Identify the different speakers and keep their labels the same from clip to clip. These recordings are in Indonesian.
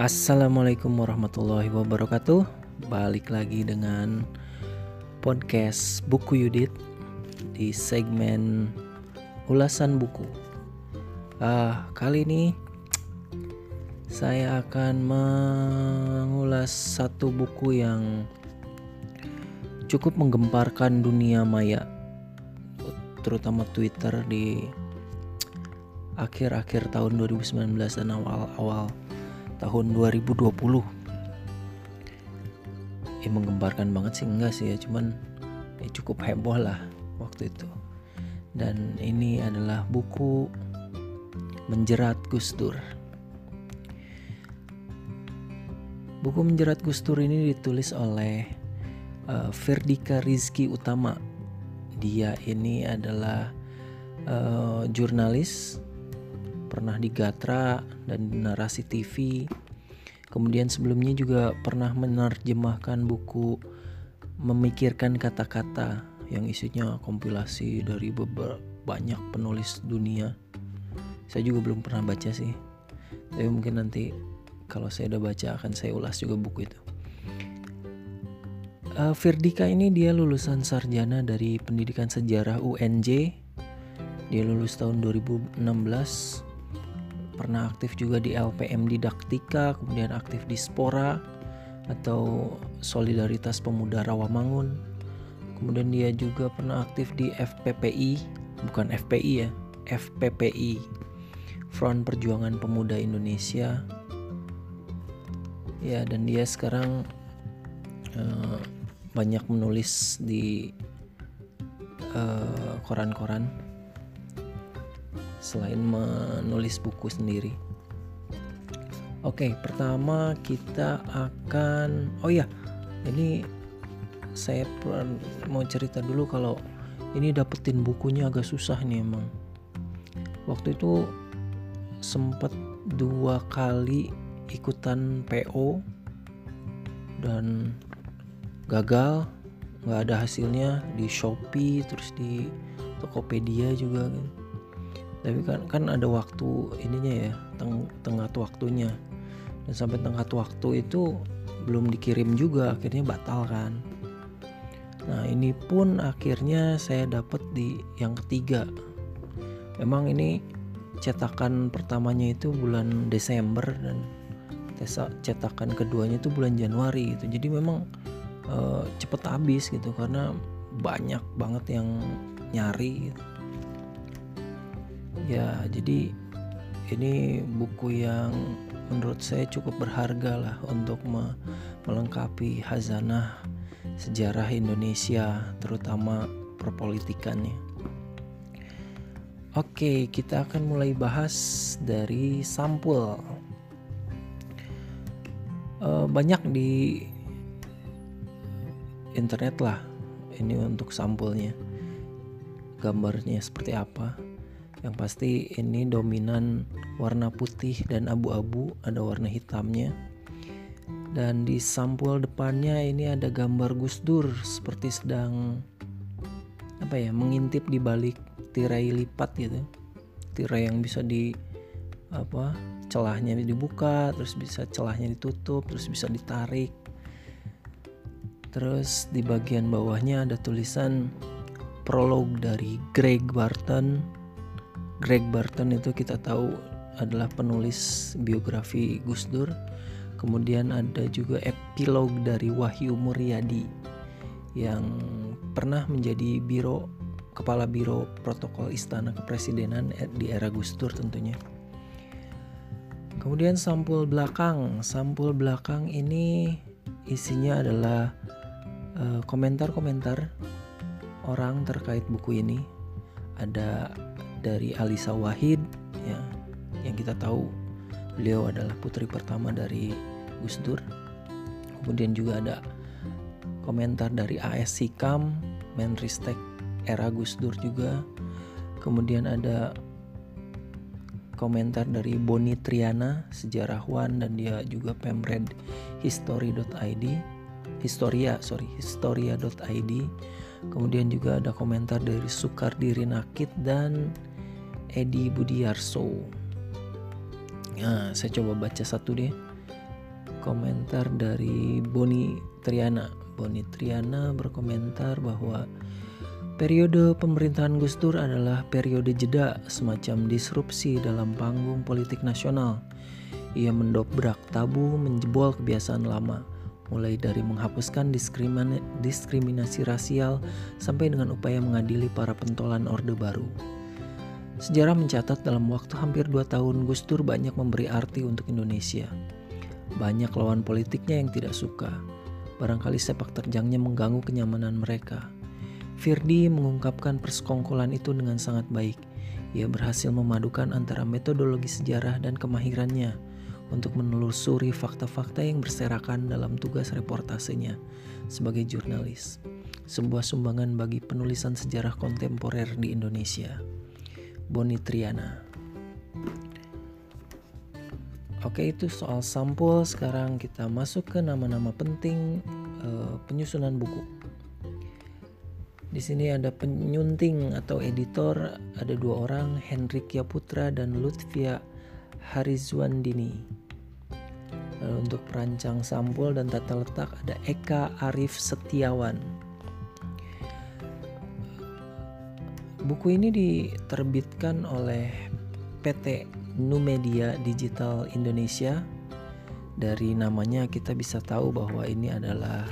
Speaker 1: Assalamualaikum warahmatullahi wabarakatuh. Balik lagi dengan podcast Buku Yudit di segmen ulasan buku. Ah, kali ini saya akan mengulas satu buku yang cukup menggemparkan dunia maya, terutama Twitter di akhir-akhir tahun 2019 dan awal-awal tahun 2020 ya menggemparkan banget sih enggak sih ya cuman ya cukup heboh lah waktu itu. Dan ini adalah buku Menjerat Gus Dur. Buku Menjerat Gus Dur ini ditulis oleh uh, Ferdika Rizky Utama. Dia ini adalah uh, jurnalis pernah di Gatra dan Narasi TV. Kemudian sebelumnya juga pernah menerjemahkan buku Memikirkan Kata-kata yang isinya kompilasi dari beberapa banyak penulis dunia. Saya juga belum pernah baca sih. Tapi mungkin nanti kalau saya udah baca akan saya ulas juga buku itu. Uh, Firdika ini dia lulusan sarjana dari Pendidikan Sejarah UNJ. Dia lulus tahun 2016 pernah aktif juga di LPM Didaktika, kemudian aktif di Spora atau Solidaritas Pemuda Rawamangun. Kemudian dia juga pernah aktif di FPPI, bukan FPI ya, FPPI, Front Perjuangan Pemuda Indonesia. Ya, dan dia sekarang uh, banyak menulis di eh, koran-koran uh, selain menulis buku sendiri. Oke, pertama kita akan oh ya, ini saya mau cerita dulu kalau ini dapetin bukunya agak susah nih emang. Waktu itu sempat dua kali ikutan PO dan gagal nggak ada hasilnya di Shopee terus di Tokopedia juga gitu tapi kan kan ada waktu ininya ya teng tengah waktunya. Dan sampai tengah waktu itu belum dikirim juga akhirnya batal kan. Nah ini pun akhirnya saya dapat di yang ketiga. Memang ini cetakan pertamanya itu bulan Desember dan cetakan keduanya itu bulan Januari gitu. Jadi memang e, cepet habis gitu karena banyak banget yang nyari gitu ya jadi ini buku yang menurut saya cukup berharga lah untuk me melengkapi hazanah sejarah Indonesia terutama perpolitikannya. Oke kita akan mulai bahas dari sampul. Uh, banyak di internet lah ini untuk sampulnya gambarnya seperti apa yang pasti ini dominan warna putih dan abu-abu, ada warna hitamnya. Dan di sampul depannya ini ada gambar Gus Dur seperti sedang apa ya, mengintip di balik tirai lipat gitu. Tirai yang bisa di apa? celahnya dibuka, terus bisa celahnya ditutup, terus bisa ditarik. Terus di bagian bawahnya ada tulisan prolog dari Greg Barton Greg Barton itu kita tahu adalah penulis biografi Gus Dur. Kemudian ada juga epilog dari Wahyu Muryadi yang pernah menjadi biro kepala biro protokol istana kepresidenan di era Gus Dur tentunya. Kemudian sampul belakang, sampul belakang ini isinya adalah eh, komentar-komentar uh, orang terkait buku ini. Ada dari Alisa Wahid ya yang kita tahu beliau adalah putri pertama dari Gus Dur. Kemudian juga ada komentar dari AS Sikam, Menristek era Gus Dur juga. Kemudian ada komentar dari Boni Triana, sejarawan dan dia juga pemred history.id, historia sorry historia.id. Kemudian juga ada komentar dari Sukardi Rinakit dan Edi Budiarso. Nah, saya coba baca satu deh. komentar dari Boni Triana. Boni Triana berkomentar bahwa periode pemerintahan Gus Dur adalah periode jeda semacam disrupsi dalam panggung politik nasional. Ia mendobrak tabu, menjebol kebiasaan lama, mulai dari menghapuskan diskriminasi rasial sampai dengan upaya mengadili para pentolan Orde Baru. Sejarah mencatat dalam waktu hampir dua tahun Gus Dur banyak memberi arti untuk Indonesia. Banyak lawan politiknya yang tidak suka. Barangkali sepak terjangnya mengganggu kenyamanan mereka. Firdi mengungkapkan persekongkolan itu dengan sangat baik. Ia berhasil memadukan antara metodologi sejarah dan kemahirannya untuk menelusuri fakta-fakta yang berserakan dalam tugas reportasenya sebagai jurnalis. Sebuah sumbangan bagi penulisan sejarah kontemporer di Indonesia. Boni Triana. Oke, itu soal sampul. Sekarang kita masuk ke nama-nama penting uh, penyusunan buku. Di sini ada penyunting atau editor, ada dua orang, Hendrik Yaputra dan Lutfia Harizwandini. Lalu untuk perancang sampul dan tata letak ada Eka Arif Setiawan. Buku ini diterbitkan oleh PT Numedia Digital Indonesia. Dari namanya kita bisa tahu bahwa ini adalah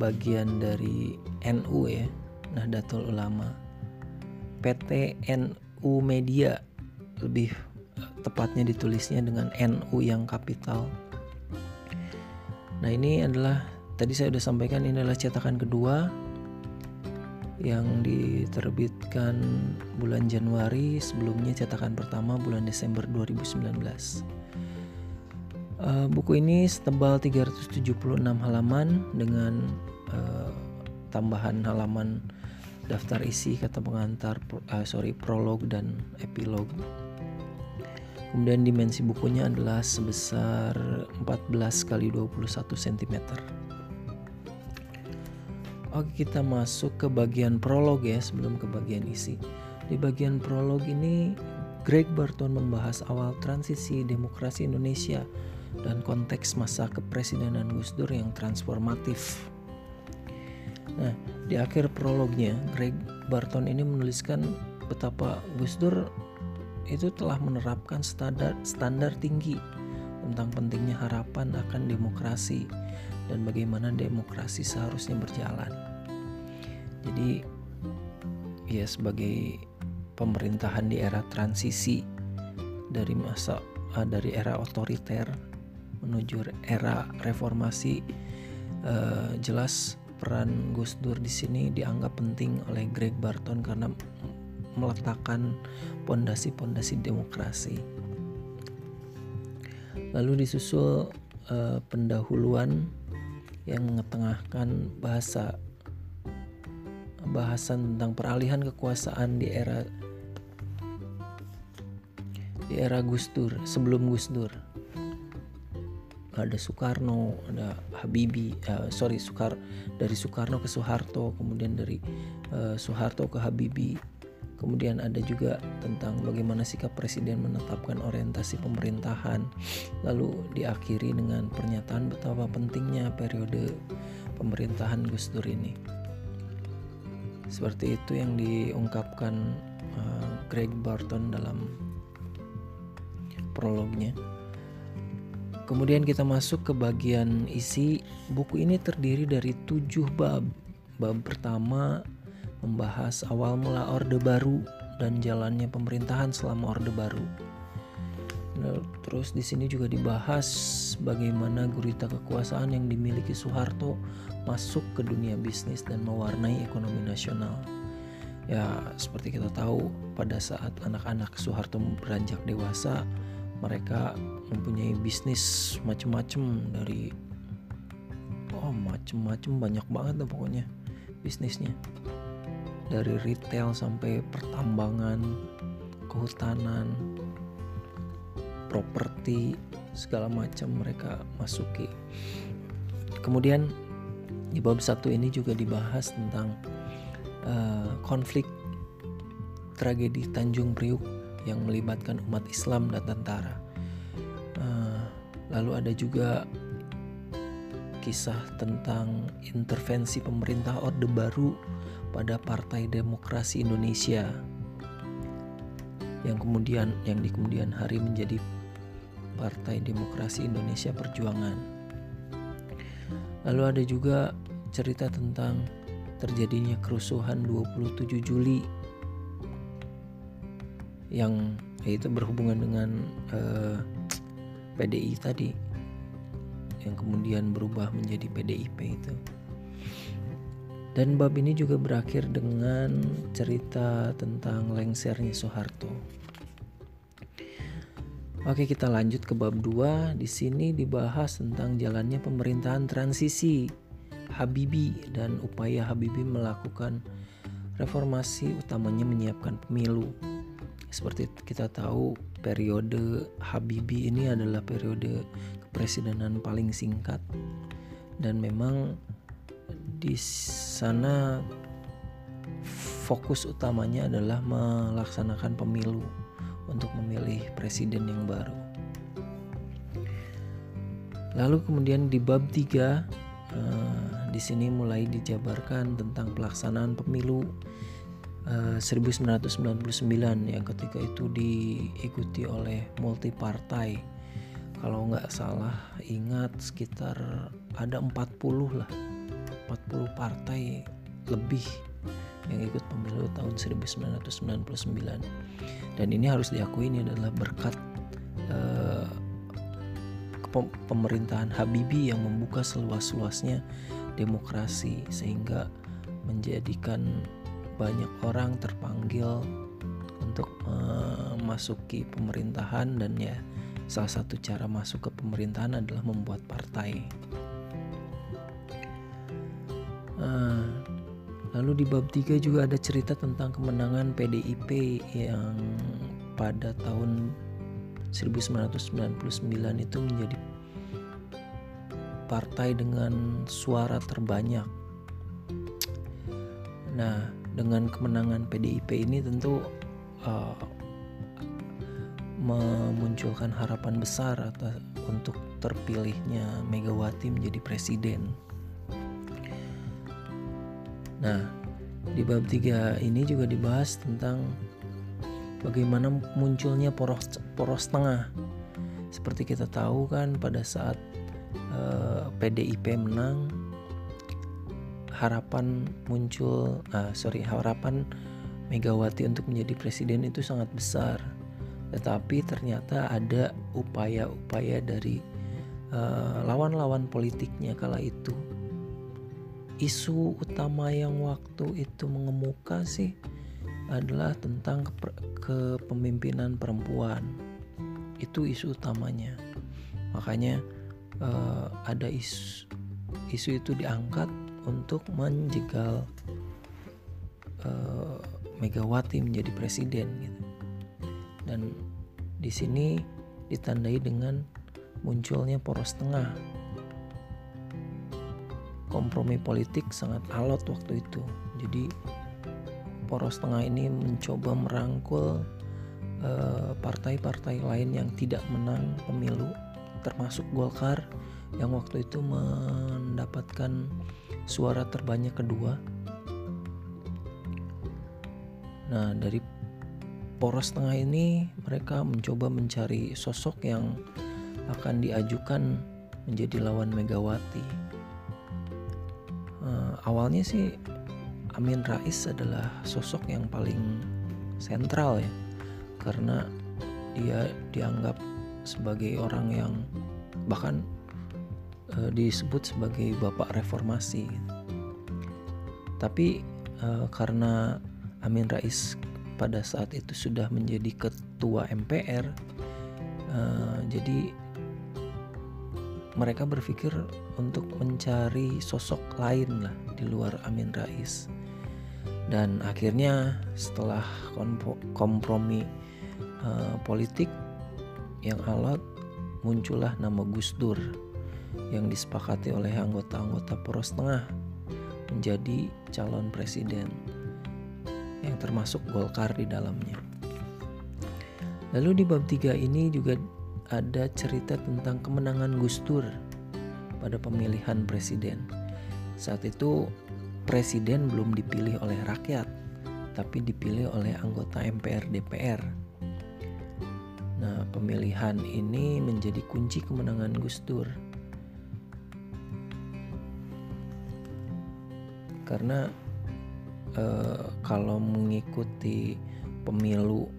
Speaker 1: bagian dari NU ya, Nahdlatul Ulama. PT NU Media lebih tepatnya ditulisnya dengan NU yang kapital. Nah, ini adalah tadi saya sudah sampaikan ini adalah cetakan kedua yang diterbitkan bulan Januari sebelumnya cetakan pertama bulan Desember 2019 uh, buku ini setebal 376 halaman dengan uh, tambahan halaman daftar isi kata pengantar uh, sorry prolog dan epilog. Kemudian dimensi bukunya adalah sebesar 14 kali 21 cm Oke kita masuk ke bagian prolog ya sebelum ke bagian isi. Di bagian prolog ini Greg Barton membahas awal transisi demokrasi Indonesia dan konteks masa kepresidenan Gus Dur yang transformatif. Nah, di akhir prolognya, Greg Barton ini menuliskan betapa Gus Dur itu telah menerapkan standar standar tinggi tentang pentingnya harapan akan demokrasi dan bagaimana demokrasi seharusnya berjalan. Jadi ya sebagai pemerintahan di era transisi dari masa uh, dari era otoriter menuju era reformasi uh, jelas peran Gus Dur di sini dianggap penting oleh Greg Barton karena meletakkan pondasi-pondasi demokrasi. Lalu disusul uh, pendahuluan yang mengetengahkan bahasa bahasan tentang peralihan kekuasaan di era di era Gus Dur sebelum Gus Dur. Ada Soekarno ada Habibie uh, sorry Soekar dari Soekarno ke Soeharto kemudian dari uh, Soeharto ke Habibie. Kemudian ada juga tentang bagaimana sikap presiden menetapkan orientasi pemerintahan lalu diakhiri dengan pernyataan betapa pentingnya periode pemerintahan Gus Dur ini seperti itu yang diungkapkan uh, Greg Barton dalam prolognya. Kemudian kita masuk ke bagian isi. Buku ini terdiri dari tujuh bab. Bab pertama membahas awal mula Orde Baru dan jalannya pemerintahan selama Orde Baru. Terus di sini juga dibahas bagaimana gurita kekuasaan yang dimiliki Soeharto masuk ke dunia bisnis dan mewarnai ekonomi nasional. Ya, seperti kita tahu, pada saat anak-anak Soeharto beranjak dewasa, mereka mempunyai bisnis macam-macam dari oh macam-macam banyak banget lah pokoknya bisnisnya dari retail sampai pertambangan, kehutanan, properti segala macam mereka masuki. Kemudian di bab satu ini juga dibahas tentang uh, konflik tragedi Tanjung Priuk yang melibatkan umat Islam dan tentara. Uh, lalu ada juga kisah tentang intervensi pemerintah Orde Baru pada Partai Demokrasi Indonesia yang kemudian yang di kemudian hari menjadi Partai Demokrasi Indonesia Perjuangan. Lalu ada juga cerita tentang terjadinya kerusuhan 27 Juli yang yaitu berhubungan dengan eh, PDI tadi yang kemudian berubah menjadi PDIP itu. Dan bab ini juga berakhir dengan cerita tentang lengsernya Soeharto. Oke, kita lanjut ke bab 2. Di sini dibahas tentang jalannya pemerintahan transisi Habibie dan upaya Habibie melakukan reformasi utamanya menyiapkan pemilu. Seperti kita tahu, periode Habibie ini adalah periode kepresidenan paling singkat dan memang di sana fokus utamanya adalah melaksanakan pemilu untuk memilih presiden yang baru. Lalu kemudian di bab 3 uh, eh, di sini mulai dijabarkan tentang pelaksanaan pemilu uh, 1999 yang ketika itu diikuti oleh multi partai kalau nggak salah ingat sekitar ada 40 lah 40 partai lebih yang ikut pemilu tahun 1999 dan ini harus diakui ini adalah berkat uh, pemerintahan Habibie yang membuka seluas-luasnya demokrasi sehingga menjadikan banyak orang terpanggil untuk memasuki pemerintahan dan ya Salah satu cara masuk ke pemerintahan adalah membuat partai. Lalu di bab 3 juga ada cerita tentang kemenangan PDIP yang pada tahun 1999 itu menjadi partai dengan suara terbanyak. Nah, dengan kemenangan PDIP ini tentu uh, memunculkan harapan besar atas untuk terpilihnya Megawati menjadi presiden. Nah, di bab 3 ini juga dibahas tentang bagaimana munculnya poros poros tengah. Seperti kita tahu kan pada saat uh, eh, PDIP menang harapan muncul uh, sorry harapan Megawati untuk menjadi presiden itu sangat besar tetapi ternyata ada upaya-upaya dari uh, lawan-lawan politiknya kala itu. Isu utama yang waktu itu mengemuka sih adalah tentang kepemimpinan perempuan. Itu isu utamanya. Makanya uh, ada isu isu itu diangkat untuk menjegal uh, Megawati menjadi presiden gitu dan di sini ditandai dengan munculnya poros tengah. Kompromi politik sangat alot waktu itu. Jadi poros tengah ini mencoba merangkul eh, partai-partai uh, lain yang tidak menang pemilu, termasuk Golkar yang waktu itu mendapatkan suara terbanyak kedua. Nah, dari poros tengah ini mereka mencoba mencari sosok yang akan diajukan menjadi lawan Megawati. Awalnya sih Amin Rais adalah sosok yang paling sentral ya, karena dia dianggap sebagai orang yang bahkan uh, disebut sebagai bapak reformasi. Tapi uh, karena Amin Rais pada saat itu sudah menjadi ketua MPR uh, eh, jadi mereka berpikir untuk mencari sosok lain lah di luar Amin Rais dan akhirnya setelah kompromi uh, politik yang alot muncullah nama Gus Dur yang disepakati oleh anggota-anggota poros tengah menjadi calon presiden yang termasuk Golkar di dalamnya. Lalu di bab 3 ini juga ada cerita tentang kemenangan Gus Dur pada pemilihan presiden. Saat itu presiden belum dipilih oleh rakyat, tapi dipilih oleh anggota MPR DPR. Nah, pemilihan ini menjadi kunci kemenangan Gus Dur. Karena eh, kalau mengikuti pemilu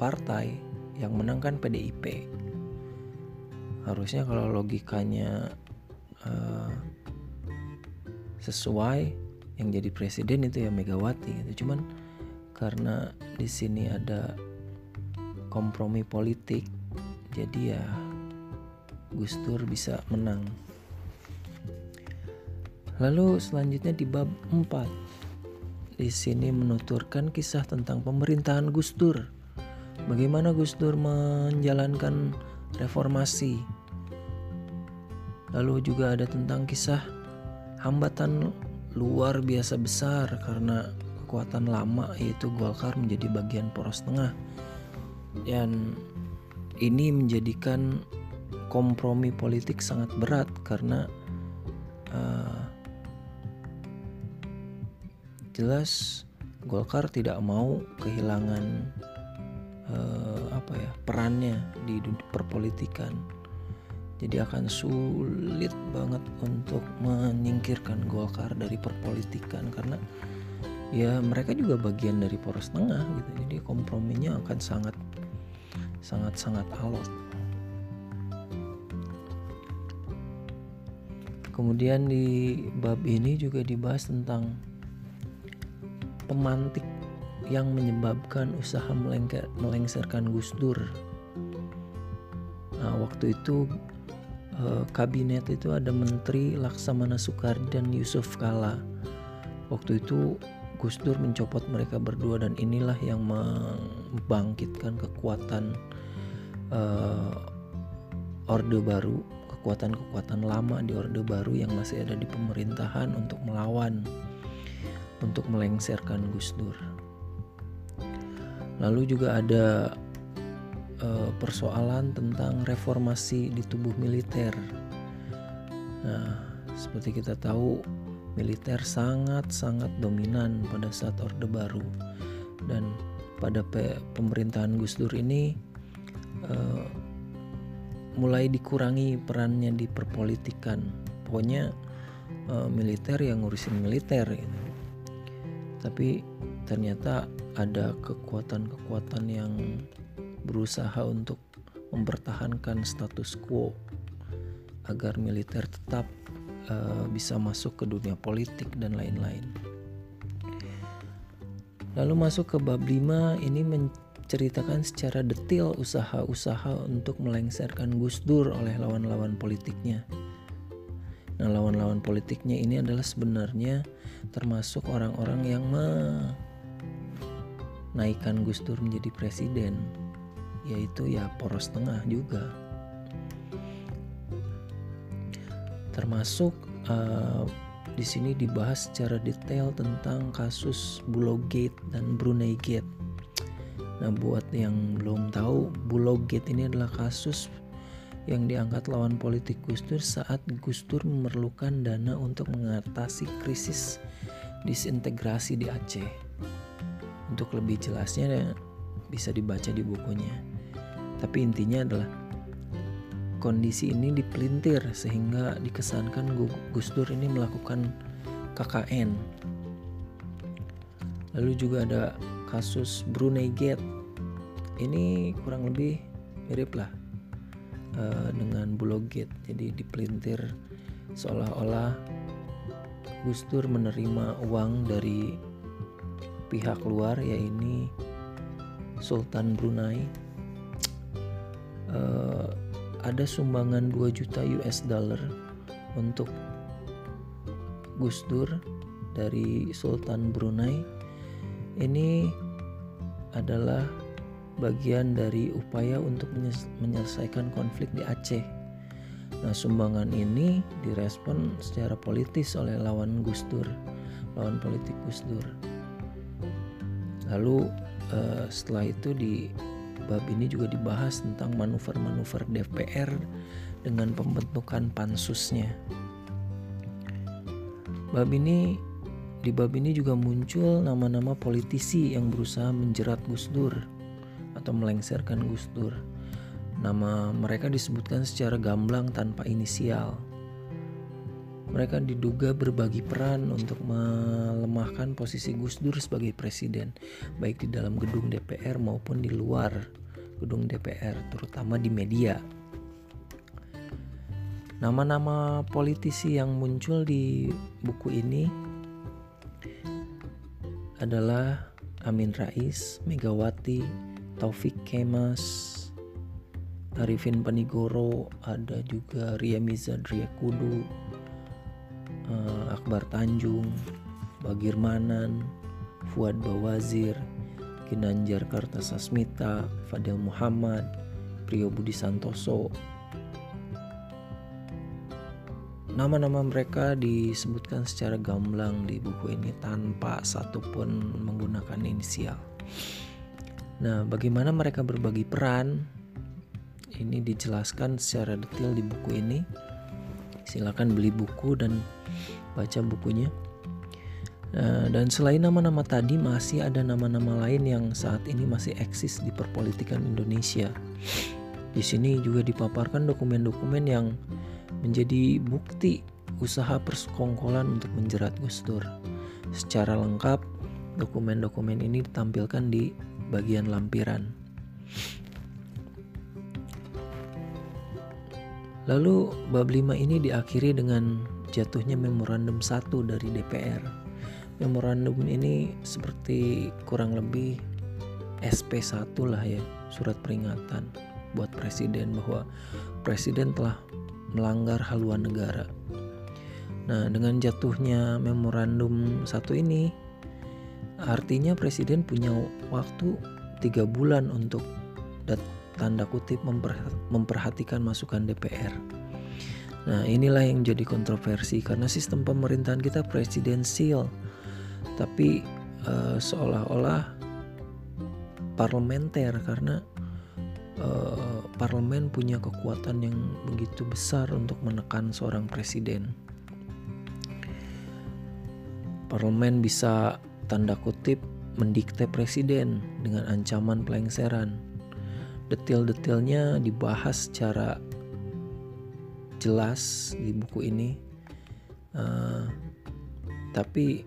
Speaker 1: partai yang menang kan PDIP harusnya kalau logikanya uh, sesuai yang jadi presiden itu ya Megawati gitu. Cuman karena di sini ada kompromi politik jadi ya Gus Dur bisa menang. Lalu selanjutnya di bab 4 di sini menuturkan kisah tentang pemerintahan Gus Dur bagaimana Gus Dur menjalankan reformasi. Lalu juga ada tentang kisah hambatan luar biasa besar karena kekuatan lama yaitu Golkar menjadi bagian poros tengah. Dan ini menjadikan kompromi politik sangat berat karena uh, jelas Golkar tidak mau kehilangan uh, apa ya perannya di perpolitikan. Jadi akan sulit banget untuk menyingkirkan Golkar dari perpolitikan karena ya mereka juga bagian dari poros tengah gitu. Jadi komprominya akan sangat sangat sangat alot. Kemudian di bab ini juga dibahas tentang pemantik yang menyebabkan usaha melengker, melengsarkan Gus Dur. Nah, waktu itu eh, kabinet itu ada Menteri Laksamana Soekardi dan Yusuf Kala. Waktu itu Gus Dur mencopot mereka berdua dan inilah yang membangkitkan kekuatan uh, Orde Baru, kekuatan-kekuatan lama di Orde Baru yang masih ada di pemerintahan untuk melawan, untuk melengsarkan Gus Dur. Lalu juga ada uh, persoalan tentang reformasi di tubuh militer. Nah, seperti kita tahu, militer sangat-sangat dominan pada saat Orde Baru dan pada pe pemerintahan Gus Dur ini uh, mulai dikurangi perannya di perpolitikan. Pokoknya uh, militer yang ngurusin militer gitu. Tapi ternyata ada kekuatan-kekuatan yang berusaha untuk mempertahankan status quo agar militer tetap uh, bisa masuk ke dunia politik dan lain-lain. Lalu masuk ke bab 5 ini menceritakan secara detail usaha-usaha untuk melengsarkan Gus Dur oleh lawan-lawan politiknya. Nah, lawan-lawan politiknya ini adalah sebenarnya termasuk orang-orang yang naikkan Gus Dur menjadi presiden yaitu ya poros tengah juga termasuk uh, di sini dibahas secara detail tentang kasus Bulog Gate dan Brunei Gate. Nah, buat yang belum tahu, Bulog Gate ini adalah kasus yang diangkat lawan politik Gus Dur saat Gus Dur memerlukan dana untuk mengatasi krisis disintegrasi di Aceh. Untuk lebih jelasnya bisa dibaca di bukunya. Tapi intinya adalah kondisi ini dipelintir sehingga dikesankan Gus Dur ini melakukan KKN. Lalu juga ada kasus Brunei Gate. Ini kurang lebih mirip lah uh, dengan Bulog Gate. Jadi dipelintir seolah-olah Gus Dur menerima uang dari pihak luar yaitu Sultan Brunei. Uh, ada sumbangan 2 juta US dollar untuk Gus Dur dari Sultan Brunei. Ini adalah bagian dari upaya untuk menyelesaikan konflik di Aceh. Nah, sumbangan ini direspon secara politis oleh lawan Gus Dur, lawan politik Gus Dur lalu uh, setelah itu di bab ini juga dibahas tentang manuver-manuver DPR dengan pembentukan pansusnya. Bab ini di bab ini juga muncul nama-nama politisi yang berusaha menjerat Gus Dur atau melengsarkan Gus Dur. Nama mereka disebutkan secara gamblang tanpa inisial. Mereka diduga berbagi peran untuk melemahkan posisi Gus Dur sebagai presiden, baik di dalam gedung DPR maupun di luar gedung DPR, terutama di media. Nama-nama politisi yang muncul di buku ini adalah Amin Rais, Megawati, Taufik Kemas, Arifin Panigoro, ada juga Ria Mizan Ria Kudu, uh, Akbar Tanjung, Bagirmanan, Fuad Bawazir, Kinanjar Kartasasmita, Fadil Muhammad, Priyo Budi Santoso. Nama-nama mereka disebutkan secara gamblang di buku ini tanpa satupun menggunakan inisial. Nah, bagaimana mereka berbagi peran? Ini dijelaskan secara detail di buku ini. Silakan beli buku dan baca bukunya. Nah, dan selain nama-nama tadi masih ada nama-nama lain yang saat ini masih eksis di perpolitikan Indonesia. Di sini juga dipaparkan dokumen-dokumen yang menjadi bukti usaha persekongkolan untuk menjerat Gus Dur. Secara lengkap, dokumen-dokumen ini ditampilkan di bagian lampiran. Lalu bab 5 ini diakhiri dengan jatuhnya memorandum satu dari DPR. Memorandum ini seperti kurang lebih SP1 lah ya, surat peringatan buat presiden bahwa presiden telah melanggar haluan negara. Nah, dengan jatuhnya memorandum satu ini, artinya presiden punya waktu tiga bulan untuk tanda kutip memperhatikan masukan DPR. Nah, inilah yang jadi kontroversi karena sistem pemerintahan kita presidensial, tapi uh, seolah-olah parlementer karena uh, parlemen punya kekuatan yang begitu besar untuk menekan seorang presiden. Parlemen bisa tanda kutip mendikte presiden dengan ancaman pelengseran. Detail-detailnya dibahas secara jelas di buku ini. Uh, tapi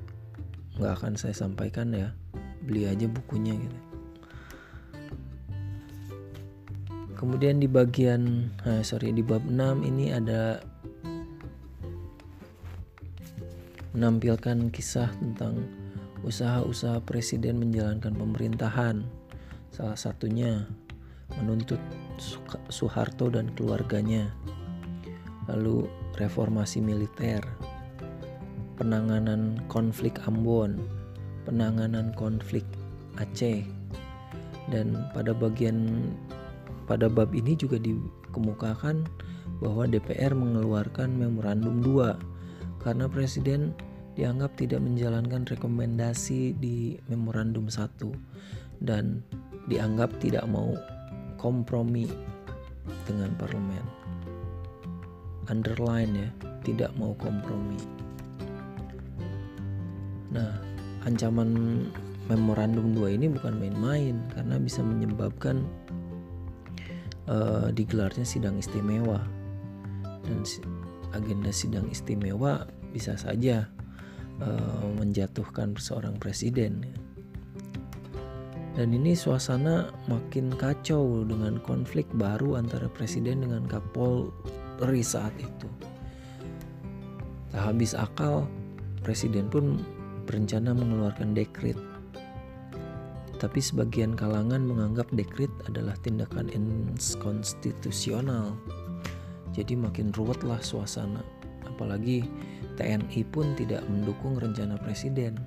Speaker 1: nggak akan saya sampaikan ya. Beli aja bukunya gitu. Kemudian di bagian uh, sorry di bab 6 ini ada menampilkan kisah tentang usaha-usaha presiden menjalankan pemerintahan. Salah satunya menuntut Soeharto dan keluarganya. Lalu reformasi militer, penanganan konflik Ambon, penanganan konflik Aceh, dan pada bagian pada bab ini juga dikemukakan bahwa DPR mengeluarkan memorandum 2 karena presiden dianggap tidak menjalankan rekomendasi di memorandum 1 dan dianggap tidak mau kompromi dengan parlemen. Underline ya tidak mau kompromi. Nah ancaman memorandum 2 ini bukan main-main karena bisa menyebabkan uh, digelarnya sidang istimewa. Dan agenda sidang istimewa bisa saja uh, menjatuhkan seorang presiden dan ini suasana makin kacau dengan konflik baru antara presiden dengan Kapol Polri saat itu. Tak habis akal, presiden pun berencana mengeluarkan dekrit. Tapi sebagian kalangan menganggap dekrit adalah tindakan inkonstitusional. Jadi makin ruwetlah suasana. Apalagi TNI pun tidak mendukung rencana presiden.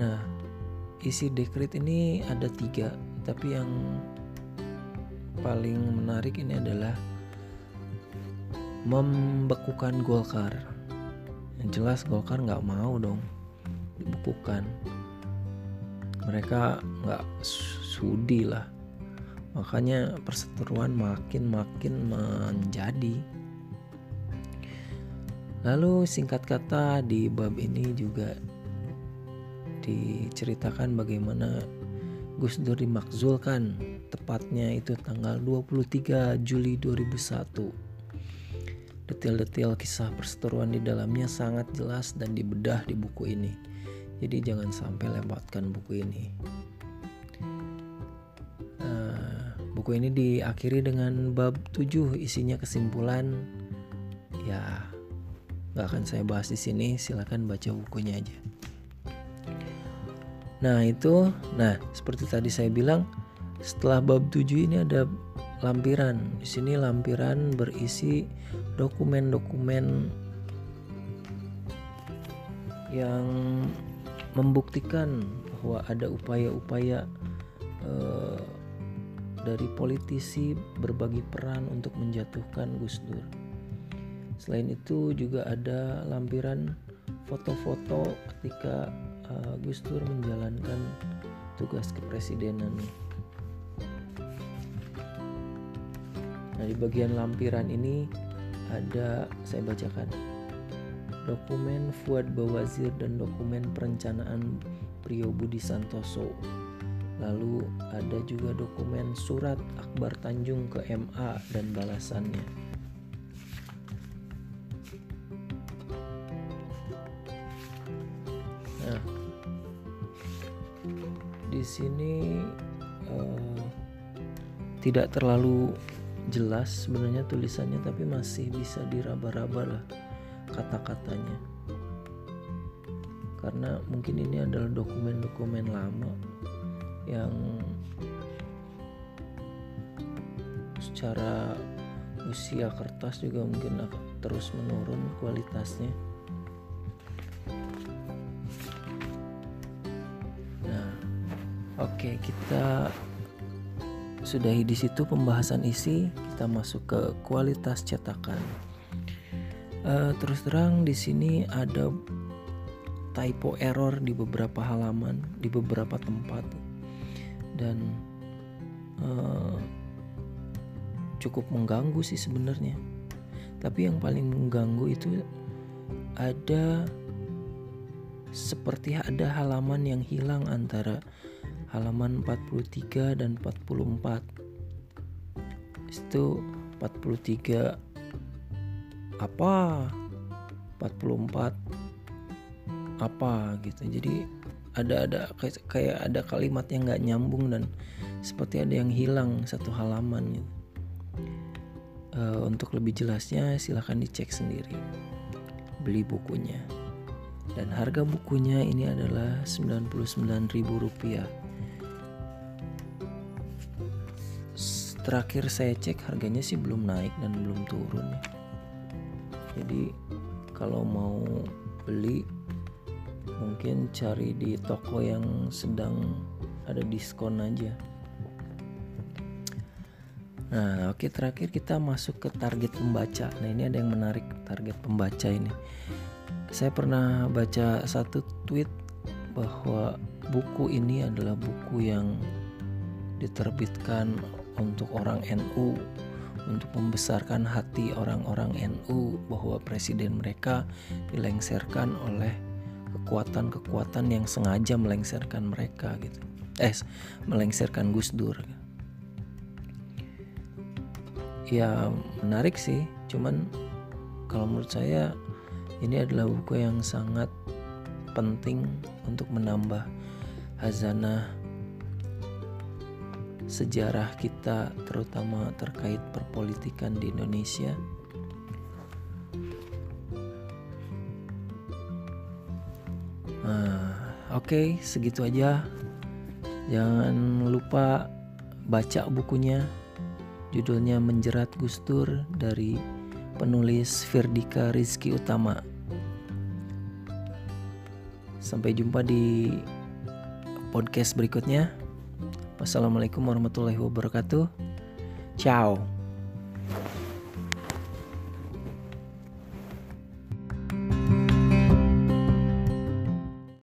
Speaker 1: Nah, isi dekrit ini ada tiga, tapi yang paling menarik ini adalah membekukan Golkar. Yang jelas Golkar nggak mau dong dibekukan. Mereka nggak studi lah makanya perseteruan makin makin menjadi lalu singkat kata di bab ini juga diceritakan bagaimana Gus Dur dimakzulkan tepatnya itu tanggal 23 Juli 2001 Detail-detail kisah perseteruan di dalamnya sangat jelas dan dibedah di buku ini. Jadi jangan sampai lewatkan buku ini. Nah, buku ini diakhiri dengan bab 7 isinya kesimpulan. Ya, nggak akan saya bahas di sini. Silahkan baca bukunya aja. Nah itu, nah seperti tadi saya bilang, setelah bab 7 ini ada lampiran. Di sini lampiran berisi dokumen-dokumen yang membuktikan bahwa ada upaya-upaya eh, dari politisi berbagi peran untuk menjatuhkan Gus Dur. Selain itu juga ada lampiran foto-foto ketika uh, Gus Dur menjalankan tugas kepresidenan. Nah, di bagian lampiran ini ada saya bacakan dokumen Fuad Bawazir dan dokumen perencanaan Priyo Budi Santoso. Lalu ada juga dokumen surat Akbar Tanjung ke MA dan balasannya. Tidak terlalu jelas sebenarnya tulisannya tapi masih bisa diraba-raba lah kata-katanya. Karena mungkin ini adalah dokumen-dokumen lama yang secara usia kertas juga mungkin akan terus menurun kualitasnya. Nah oke okay, kita sudahi di situ pembahasan isi, kita masuk ke kualitas cetakan. Uh, terus terang di sini ada typo error di beberapa halaman, di beberapa tempat, dan uh, cukup mengganggu sih sebenarnya. Tapi yang paling mengganggu itu ada seperti ada halaman yang hilang antara halaman 43 dan 44 itu 43 apa? 44 apa gitu. Jadi ada ada kayak ada kalimat yang nggak nyambung dan seperti ada yang hilang satu halaman gitu. Uh, untuk lebih jelasnya silahkan dicek sendiri. Beli bukunya. Dan harga bukunya ini adalah 99.000 terakhir saya cek harganya sih belum naik dan belum turun ya. Jadi kalau mau beli mungkin cari di toko yang sedang ada diskon aja. Nah oke terakhir kita masuk ke target pembaca. Nah ini ada yang menarik target pembaca ini. Saya pernah baca satu tweet bahwa buku ini adalah buku yang diterbitkan untuk orang NU untuk membesarkan hati orang-orang NU bahwa presiden mereka dilengserkan oleh kekuatan-kekuatan yang sengaja melengsarkan mereka gitu. Eh, melengsarkan Gus Dur. Ya menarik sih, cuman kalau menurut saya ini adalah buku yang sangat penting untuk menambah hazanah sejarah kita terutama terkait perpolitikan di Indonesia? Nah, oke okay, segitu aja. Jangan lupa baca bukunya. Judulnya Menjerat Gustur dari penulis Firdika Rizky Utama. Sampai jumpa di podcast berikutnya Wassalamualaikum warahmatullahi wabarakatuh. Ciao.